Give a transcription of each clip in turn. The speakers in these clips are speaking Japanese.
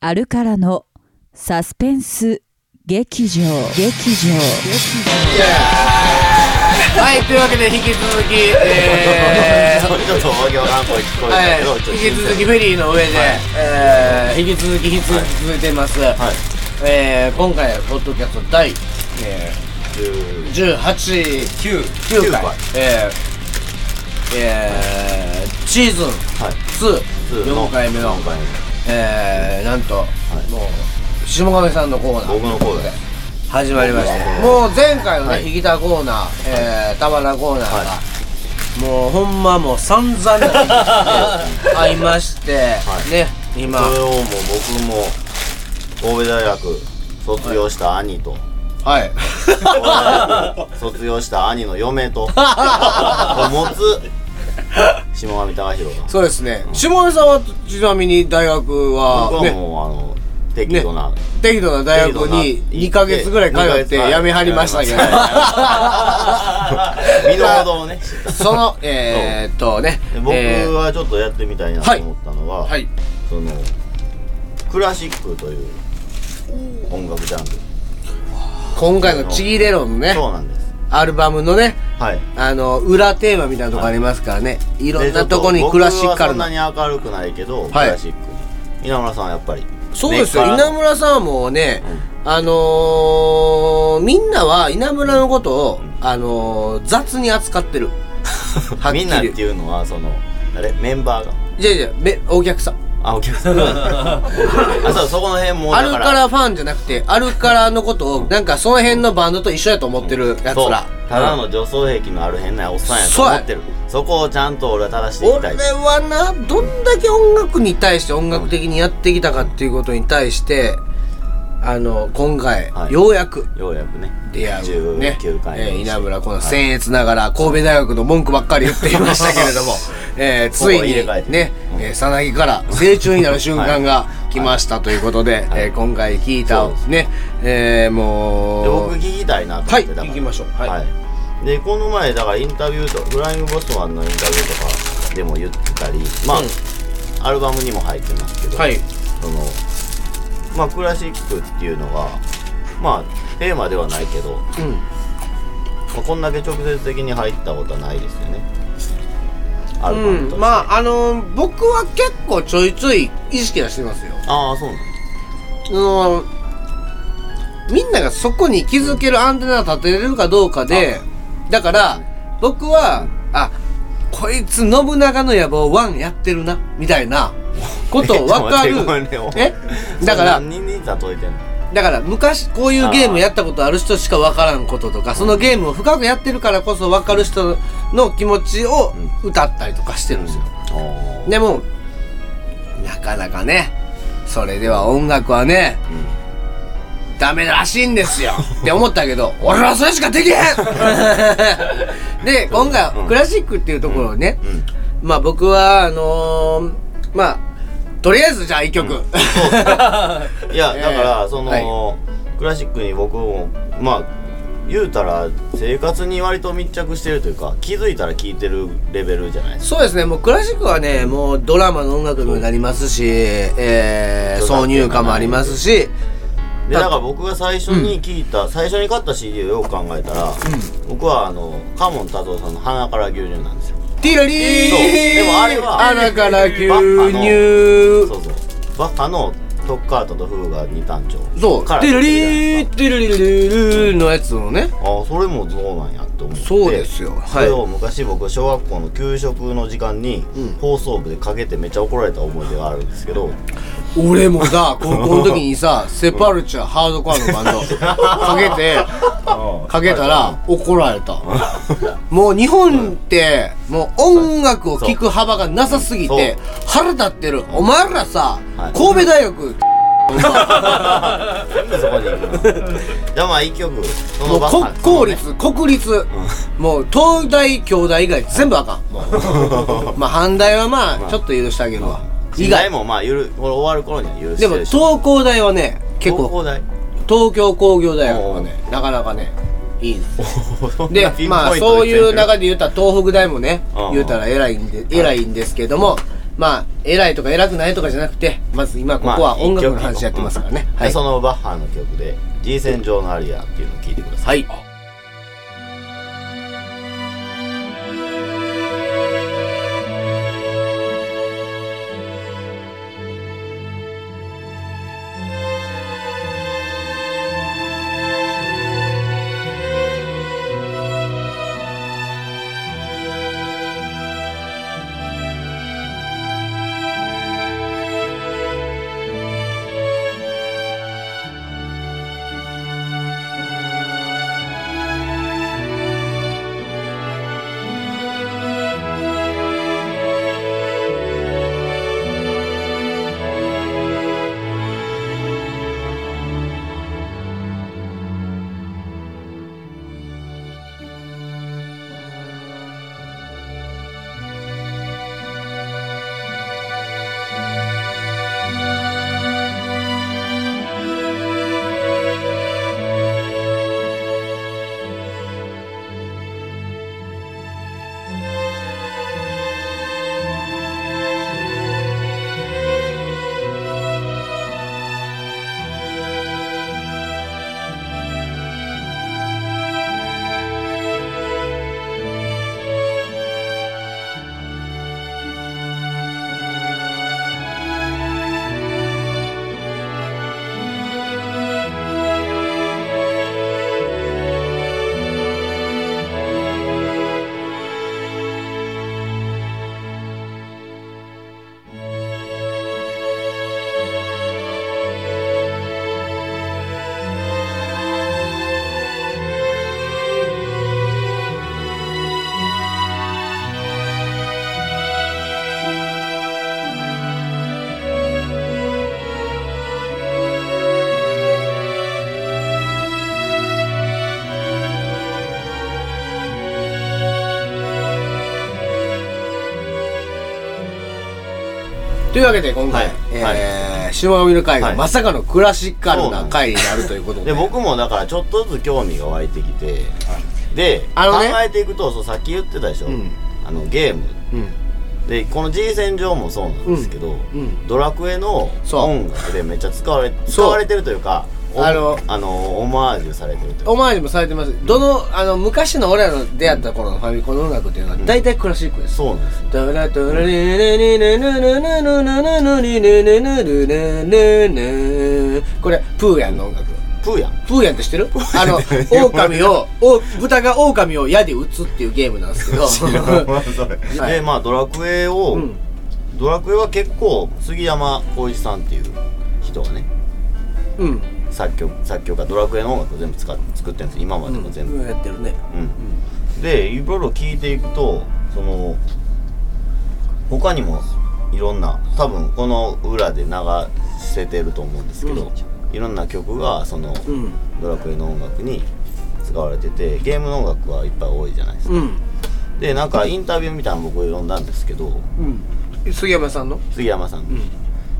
あるからのサスペンス劇場。劇場。はい、というわけで引き続き、えー引き続きフェリーの上で、えー引き続き引き続いています、はい。えー今回ポッドキャスト第、え10ー、18 9 9回。回。えーえーシーズンはい。24回目の。4回目えー、なんと、い。もう下亀さんのコーナー。僕のコーナー。で始まりまして。僕のもう前回のね、はい。引きたコーナー、えー、玉名コーナーが、はもうほんまもう散々な 会いまして、はい。ね今。それをもう僕も神戸大学卒業した兄と、はい。卒業した兄の嫁と。を持つ 下上隆弘がそうですね。下亀さんはちなみに大学は僕はねもうあの適度な、適度な大学に2ヶ月ぐらい通って辞めはりましたけど。身の程をね。そのえー、っとね。で僕えー。はちょっとやってみたいなと思ったのは、はい。そのクラシックという音楽ジャンル。今回のちぎれろのね。そうなんですアルバムのねはい。あの裏テーマみたいなとこありますからね、い、ろんなとこにクラシックあるそんなに明るくないけど、はい。クラシック。に稲村さんはやっぱりそうですよ。稲村さんはもうね、あのー、みんなは稲村のことを、あのー、雑に扱ってる。はっきり。みんなっていうのはその誰メンバーが。じゃじゃめお客さんあお客さん あそうそこの辺もあるかだかららファンじゃなくてあるからのことをなんかその辺のバンドと一緒やと思ってるやつそう。らただの女装癖のある変なおっさんやと思ってる。そこをちゃんと俺は正していきたい。俺はなどんだけ音楽に対して音楽的にやってきたかっていうことに対してあの今回、はい。ようやくようやくね。出会うね。19回目えー稲村この僭越ながら神戸大学の文句ばっかり言っていましたけれども、えーついにねうんえーさなぎから成虫になる瞬間が 来ましたということで、えー今回聞いたねえーもで僕う聞きたいなと思はいってだから。聞きましょう。はい、はい、でこの前だからインタビューとフライングボスワンのインタビューとかでも言ってたりまあ、うん。アルバムにも入ってますけど、はい。そのまあクラシックっていうのがまあテーマではないけど、うん。まあ、こんだけ直接的に入ったことはないですよね。アルバムとして、うん、まああのー僕は結構ちょいちょい意識はしてますよ。ああそうなんあのーみんながそこに気づけるアンテナを立てれるかどうかでだから僕はあこいつ信長の野望1やってるなみたいなことを分かる。え？だからだから昔こういうゲームやったことある人しか分からんこととかそのゲームを深くやってるからこそ分かる人の気持ちを歌ったりとかしてるんですよ、でもなかなかねそれでは音楽はねダメらしいんですよ。って思ったけど 俺はそれしかできへん！で今回はクラシックっていうところをね、うん。まあ僕はあのーまあとりあえずじゃあ一曲、いや、え。ーだからその、はクラシックに僕もまあ言うたら生活に割と密着してるというか気づいたら聴いてるレベルじゃないですか。そうですね。もうクラシックはねもうドラマの音楽にもなりますし、えー、挿入歌もありますし。でだから僕が最初に聴いた、最初に買った CD をよく考えたら、僕はあのカモン達夫さんの「鼻から牛乳」なんですよティラリー。そう。でもあれは穴から牛乳そうそうバッハのトッカートとフーガ二単調そうティラリーティラリーのやつのねああそれもそうなんやって思って。そうですよ。それを昔僕小学校の給食の時間にうん。放送部でかけてめっちゃ怒られた思い出があるんですけど。俺もさ高校の時にさセパルチャーハードコアのバンド。かけてかけたら怒られた。もう日本ってもう音楽を聴く幅がなさすぎて腹立ってる。お前らさはい。神戸大学そこにじゃあまあ一曲。そもう国公立国立。もう東大京大以外全部あかんもう。まあ阪大はまあちょっと許してあげるわ。以以外。外もまあゆるこれ終わる頃には許してでも東工大はね結構。東工大。東京工業大学はねなかなかねいいんです。よ でまあそういう中で言ったら東北大もねうん。言うたら偉いんで偉いんですけどもまあ偉いとか偉くないとかじゃなくてまず今ここは音楽の話やってますからね、はい。でそのバッハの曲で「G 線上のアリア」っていうのを聞いてください。はいというわけで今回、はい。えー島上の会がはい。まさかのクラシカルなですなん回になるということで。で僕もだからちょっとずつ興味が湧いてきてであのね。考えていくとそうさっき言ってたでしょ、うん。あのゲーム。うん。でこの G 戦場もそうなんですけど、うん。ドラクエのそう。音楽でめっちゃ使われ使そう。われてるというかおあのあのオマージュされてるオマージュもされてます。どのあの昔の俺らの出会った頃のファミコンの音楽っていうのは大体クラシックです。そうなんですよ。ドラドラリレリレレレレレレレレリレレレレレレこれプーヤンの音楽プーやんプーヤンって知ってるあの狼をお豚が狼を矢で撃つっていうゲームなんですけどはいでまあドラクエを、うんドラクエは結構杉山浩一さんっていう人がねうん作曲作曲家ドラクエの音楽を全部使っ作ってるんです今までも全部、うんやってるね。うん。でいろいろ聞いていくとその他にもいろんな多分この裏で流せてると思うんですけど、いろんな曲がその、うん。ドラクエの音楽に使われててゲームの音楽はいっぱい多いじゃないですか、うん。でなんかインタビューみたいなの僕読んだんですけどうん。杉山さんの？杉山さん、うん。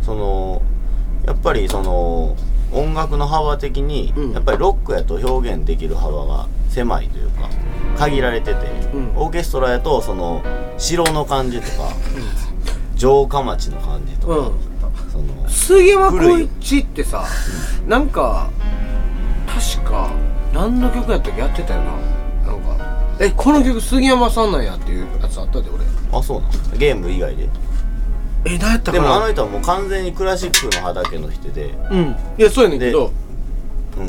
そのやっぱりその音楽の幅的に、うん。やっぱりロックやと表現できる幅が狭いというか限られてて、うん。オーケストラやとその城の感じとか、城下町の感じとか、うん。その杉山浩一ってさなんか確か何の曲やったっけやってたよな。なんか。えこの曲杉山さんなんやっていうやつあったで俺。あそうなん？ゲーム以外でえ何やったかな？でもあの人はもう完全にクラシックの畑の人で。うん。いやそうやねんけど。うん。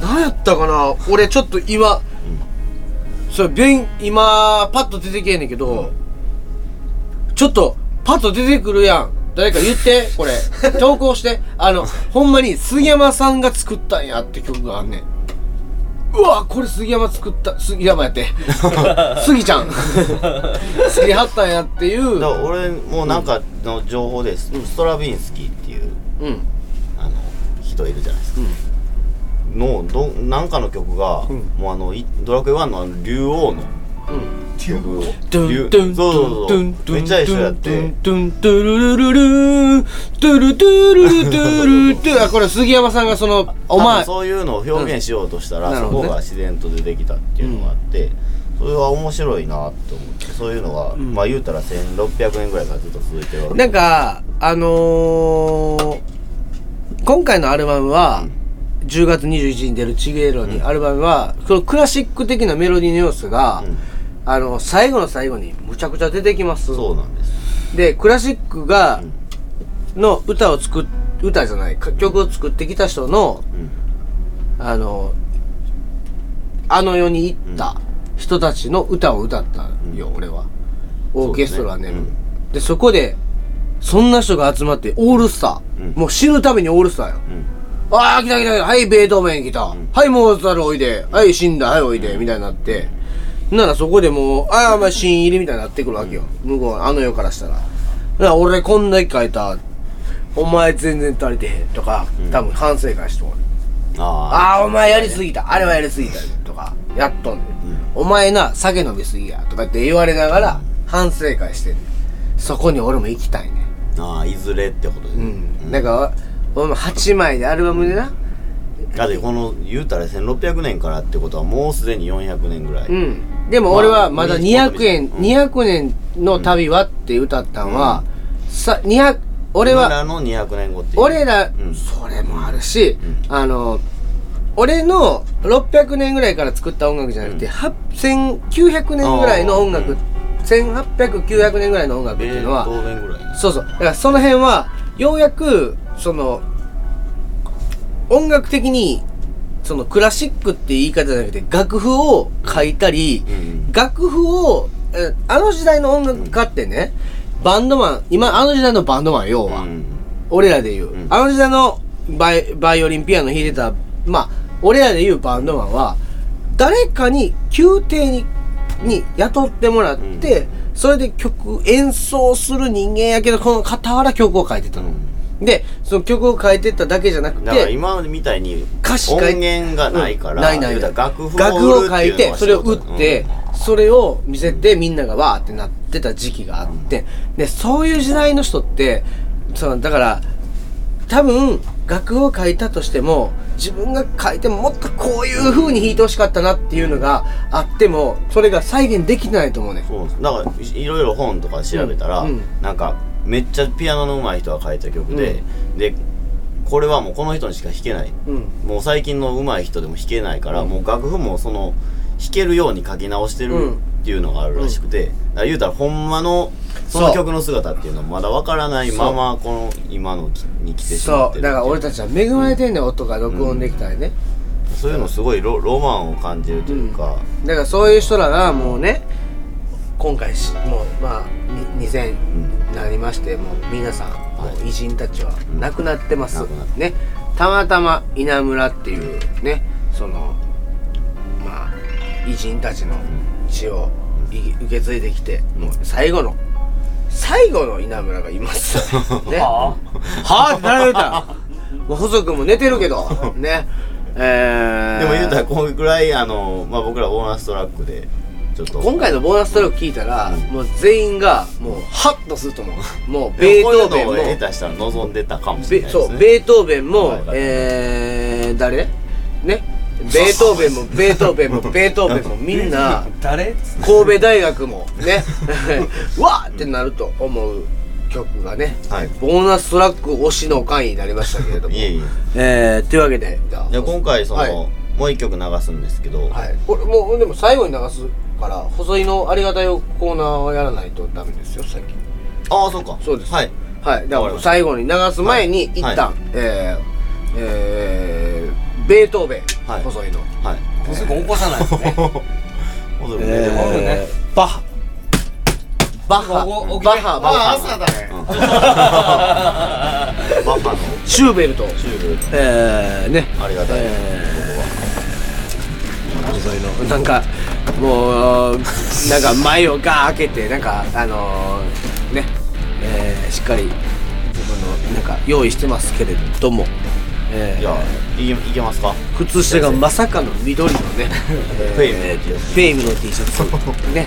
何やったかな？俺ちょっと今、そう勉今パッと出てけえねんけど、ちょっとパッと出てくるやん。誰か言ってこれ。投稿して。あのほんまに杉山さんが作ったんやって曲があんねんうわこれ杉山作った杉山やって。杉ちゃん。杉りはったんやっていう。だから俺もなんかの情報でスストラビンスキーっていううん。あの人いるじゃないですか、のどなんかの曲が、もうあのいドラクエ1のあの竜王の曲をドゥンドゥンそうそうドゥンそうめっちゃ一緒やってドゥンドゥンドゥルルルルードゥルドゥルルドゥルドゥあこれ杉山さん。がそのお前そういうのを表現しようとしたら、そこが自然と出てきたっていうのがあって、それは面白いなって思ってそういうのが、まあ言うたら1600円ぐらいからずっと続いてるわけなん。かあの、今回のアルバムは、10月21日に出る「チゲロに」アルバムはそのクラシック的なメロディーの要素が、うん。あの最後の最後にむちゃくちゃ出てきます。そうなんです。でクラシックが、の歌を作っ歌じゃないか曲を作ってきた人のうん。あのあの世に行った人たちの歌を歌ったよ、俺は。オーケストラね。そうですねでそこでそんな人が集まってオールスター、うん。もう死ぬためにオールスターよ、うん。ああ来た来た来た。はいベートーベン来た、はいモーツァルトおいで。はい死んだ。はいおいで、みたいになってならそこでもうああまあ新入りみたいになってくるわけよ、向こうあの世からしたら。だから俺こんだけ書いたお前全然足りてへんとか、多分反省会しとるあああお前やりすぎた。あれはやりすぎた。とかやっとんねん、お前な酒飲みすぎやとかって言われながら反省会してんねん。そこに俺も行きたいねあああいずれってことで、ん。うん。だから俺も8枚でアルバムでなだってこの言うたら1600年からってことはもうすでに400年ぐらい、うんでも俺はまだまあ200円、うん。200年の旅はって歌ったんは、さ200俺は俺らの200年後っていう。俺それもあるし、ん。あの俺の600年ぐらいから作った音楽じゃなくて、は1900年ぐらいの音楽、うん。1800900年ぐらいの音楽っていうのはそうそう。だからその辺はようやくその音楽的にそのクラシックって言い方じゃなくて楽譜を書いたり、うん。楽譜をえあの時代の音楽家ってね、バンドマン今あの時代のバンドマン要は、うん。俺らで言う、うん。あの時代のバイバイオリンピアノ弾いてたまあ俺らで言うバンドマンは誰かに宮廷にに雇ってもらって、それで曲演奏する人間やけどこの傍ら曲を書いてたの、でその曲を書いてただけじゃなくだからて今みたいに歌詞音源がないから、うんないない言うたら楽譜楽譜を売るってそれを打っ仕て事、それを見せてみんながわーってなってた時期があって、でそういう時代の人ってそのだから多分楽譜を書いたとしても自分が書いてももっとこういう風に弾いてほしかったなっていうのがあってもそれが再現できてないと思うね。うんそう。だからいいろいろ本とか調べたら、うん。うん。なんかめっちゃピアノの上手い人が書いた曲で、でこれはもうこの人にしか弾けない、うん。もう最近の上手い人でも弾けないから、もう楽譜もその弾けるように書き直してうん。るっていうのがあるらしくて、だから言うたらほんまのその曲の姿っていうのはまだわからないままこの今のきに来てしまってるそう。だから俺たちは恵まれてんねん音が録音できたりね、そういうのすごいロロマンを感じるというか、だからそういう人らがもうね今回しもうまあに2000になりましてもう皆さん、もう偉人たちは亡くなってます、亡くなってね。たまたま稲村っていうねそのまあ偉人たちの血をい受け継いできてもう最後の最後の稲村がいます。ね。はあって誰が言うた。もう細くんも寝てるけどね。えー、でも言うたらこれぐらいあの、まあ、僕らボーナストラックでちょっと。今回のボーナストラック聞いたら、もう全員がもうハッとすると思う。もうベートトーベンも。下手したら望んでたかもしれべないですね。そうベートーベンもはいえー、誰？ね？ベートーベンも ベートーベンもベートーベンも みんな誰？神戸大学もね。う わーってなると思う曲がね、はい。ボーナストラック推しの回になりましたけれども。いえいえ。えー、というわけで。じゃ今回その、はいもう一曲流すんですけど、はい、これもうでも最後に流すから細井のありがたいコーナーをやらないとダメですよ最近。ああそうか。そうです。はい。はい。だから最後に流す前に一旦、はい。えー、えー、ベートーベン、はい。細井の。はい。すぐ起こさないとね。おそらく寝てますえーバッハ。バッハ。バッハバッハ。朝だ バッハの。シューベルト。シュールえー、ね。ありがたい、え細井の。なんかもうなんか前をガー開けてなんかあのー、ね、えー、しっかり自分のなんか用意してますけれども、えーいやいけいけますか？靴下がまさかの緑のね、フェイムの T シャツ。フェイムの T シャツ。ね。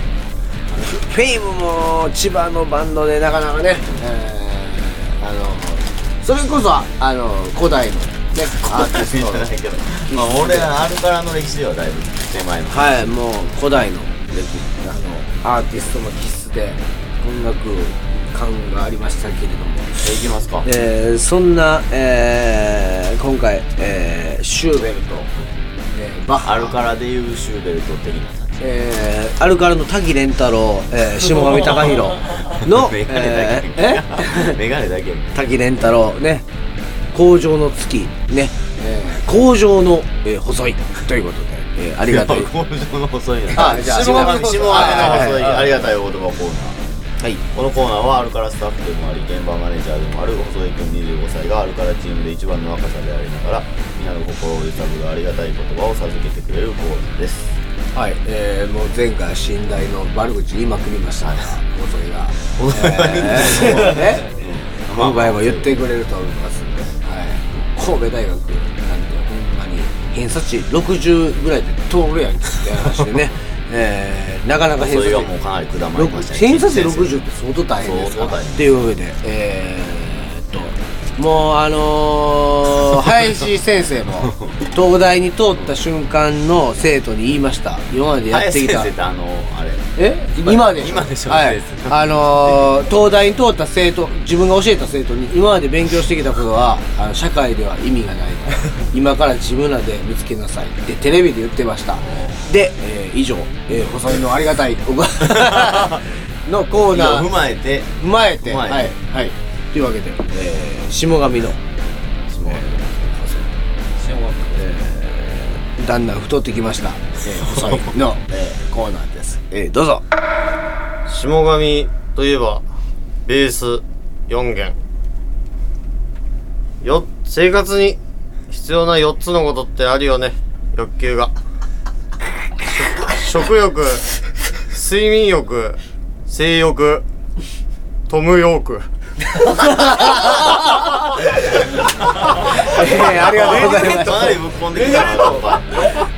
フェイムも千葉のバンドでなかなかね、えー、あのそれこそあの古代のねアーティストの。まあ俺はあるからの歴史ではだいぶ手前の。はいもう古代のあのアーティストの気質で音楽感がありましたけれども、じゃあ行きますか。えーそんな、えー今回、えーシューベルト、えーバッハ。アルカラでいうシューベルト的なえーアルカラの滝蓮太郎、えー下上隆弘のえ メガネだけ。滝蓮太郎ね工場の月ね、えー工場の、えー細い。ということで、えーありがたい。工場の細いのあじゃあ下のはい。細いはいありがたいお言葉コーナー。はい。このコーナーはアルカラスタッフでもあり現場マネージャーでもある細井君25歳がアルカラチームで一番の若さでありながら皆の心を揺さぶるありがたい言葉を授けてくれるコーナーです。はい、えー、もう前回寝台の悪口言い。まくりましたから細いが、えーね。今回も言ってくれると思います神戸大学なんてほんまに偏差値60ぐらいで通るやんけって話でね、えー、なかなか偏差値もうかなり下まりましたね偏差値60って相当大変ですか？らっていうわけで。えー、っともうあのー、林先生も東大に通った瞬間の生徒に言いました。今までやってきた。林先生ってあのあれえ？今で今でしょはい。あのー、東大に通った生徒自分が教えた生徒に今まで勉強してきたことはあの社会では意味がない。と 今から自分らで見つけなさい。ってテレビで言ってました。で、えー以上、えー、細いのありがたい。お のコーナー。踏まえて。踏まえて。はい。はい。というわけで、えー、下上の。えーだんだん太ってきました、えー、細いの、えー、コーナーです、えー、どうぞ。下上といえばベース4弦。よ生活に必要な4つのことってあるよね。欲求が。食食欲睡眠欲性欲トムヨークえー、ありがとうございます。かなりぶっ込んできた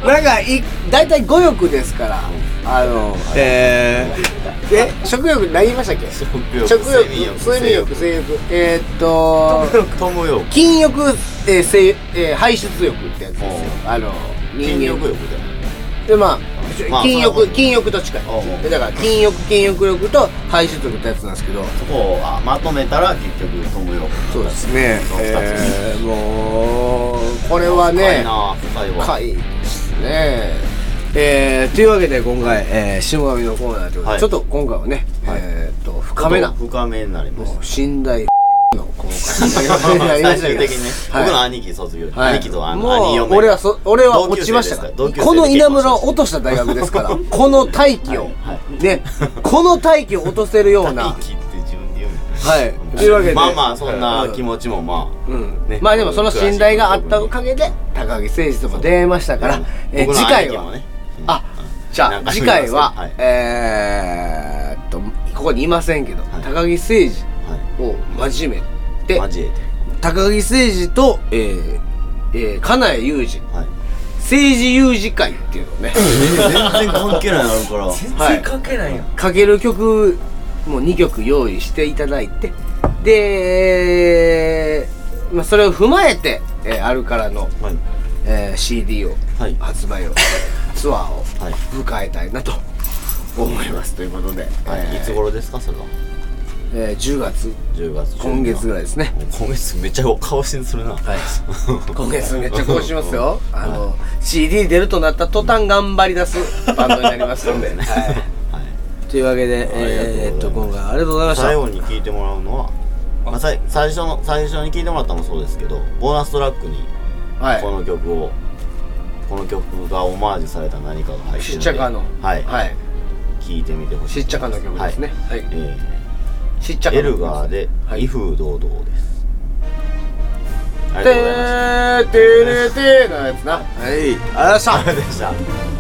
な。んかい大体5欲ですからあのえー、え食欲何言いましたっけ？食欲食欲睡眠欲睡眠欲性欲。えー、っとトムヨーク禁欲、えー性えー排出欲ってやつですよ。あの人間。欲じゃないでまあまあ禁欲、禁欲と近い。だから禁欲禁欲力と排出欲ってやつなんですけど。そこをあまとめたら結局トムヨークそうですね。えー、もうこれは深ねいな深いわ。深いですねえー、というわけで今回、えー、下上のコーナーということで、はい。ちょっと今回はね、はい。えー、っと深めなも深めになりましう寝台のこのた感じになりましたけど最終的にね はい。僕の兄貴卒業はい。兄貴とあの兄嫁。俺はそ俺は落ちましたから。この稲村を落とした大学ですから。この大気を、ね。この大気を落とせるような。はい。というわけで。まあまあそんな気持ちもまあうん。ね。まあでもその信頼があったおかげで高木誠二とも出会いましたから、えー僕の次回は、ねあじゃあ次回は、はい。えーっとここにいませんけど、はい。高木誠二はを交めてい交えて高木誠二と、えーえー、金谷裕二。はい。政治有事会っていうのをね全然関係ないあるから。はい。関係ないよかける曲も2曲用意していただいて。で、まあ、それを踏まえて、えー、あるからの、はい。えー CD をはい。発売をツアーをはい。迎えたいなと思いますということで、はい。えーいつ頃ですかそれは？えー10月。10月今月ぐらいですね。今月めっちゃ顔新するな。はい。今月めっちゃ更新しますよ。あの CD 出るとなった途端頑張り出すバンドになりますので、はい、はい。というわけでえーっと今回ありがとうございました。最後に聞いてもらうのは、まあ、最初の最初に聞いてもらったのもそうですけどボーナストラックにはい。この曲を、この曲がオマージュされた何かが入ってるのでしっちゃかの。はい、はい。聞いてみてほしいしっちゃかの曲ですね。はい。えしっちゃかのーエルガーで「はい。威風堂々」です。ありてがとうございましたーてーれーてーのやつな。はい。ありがとうございました。ありがとうございました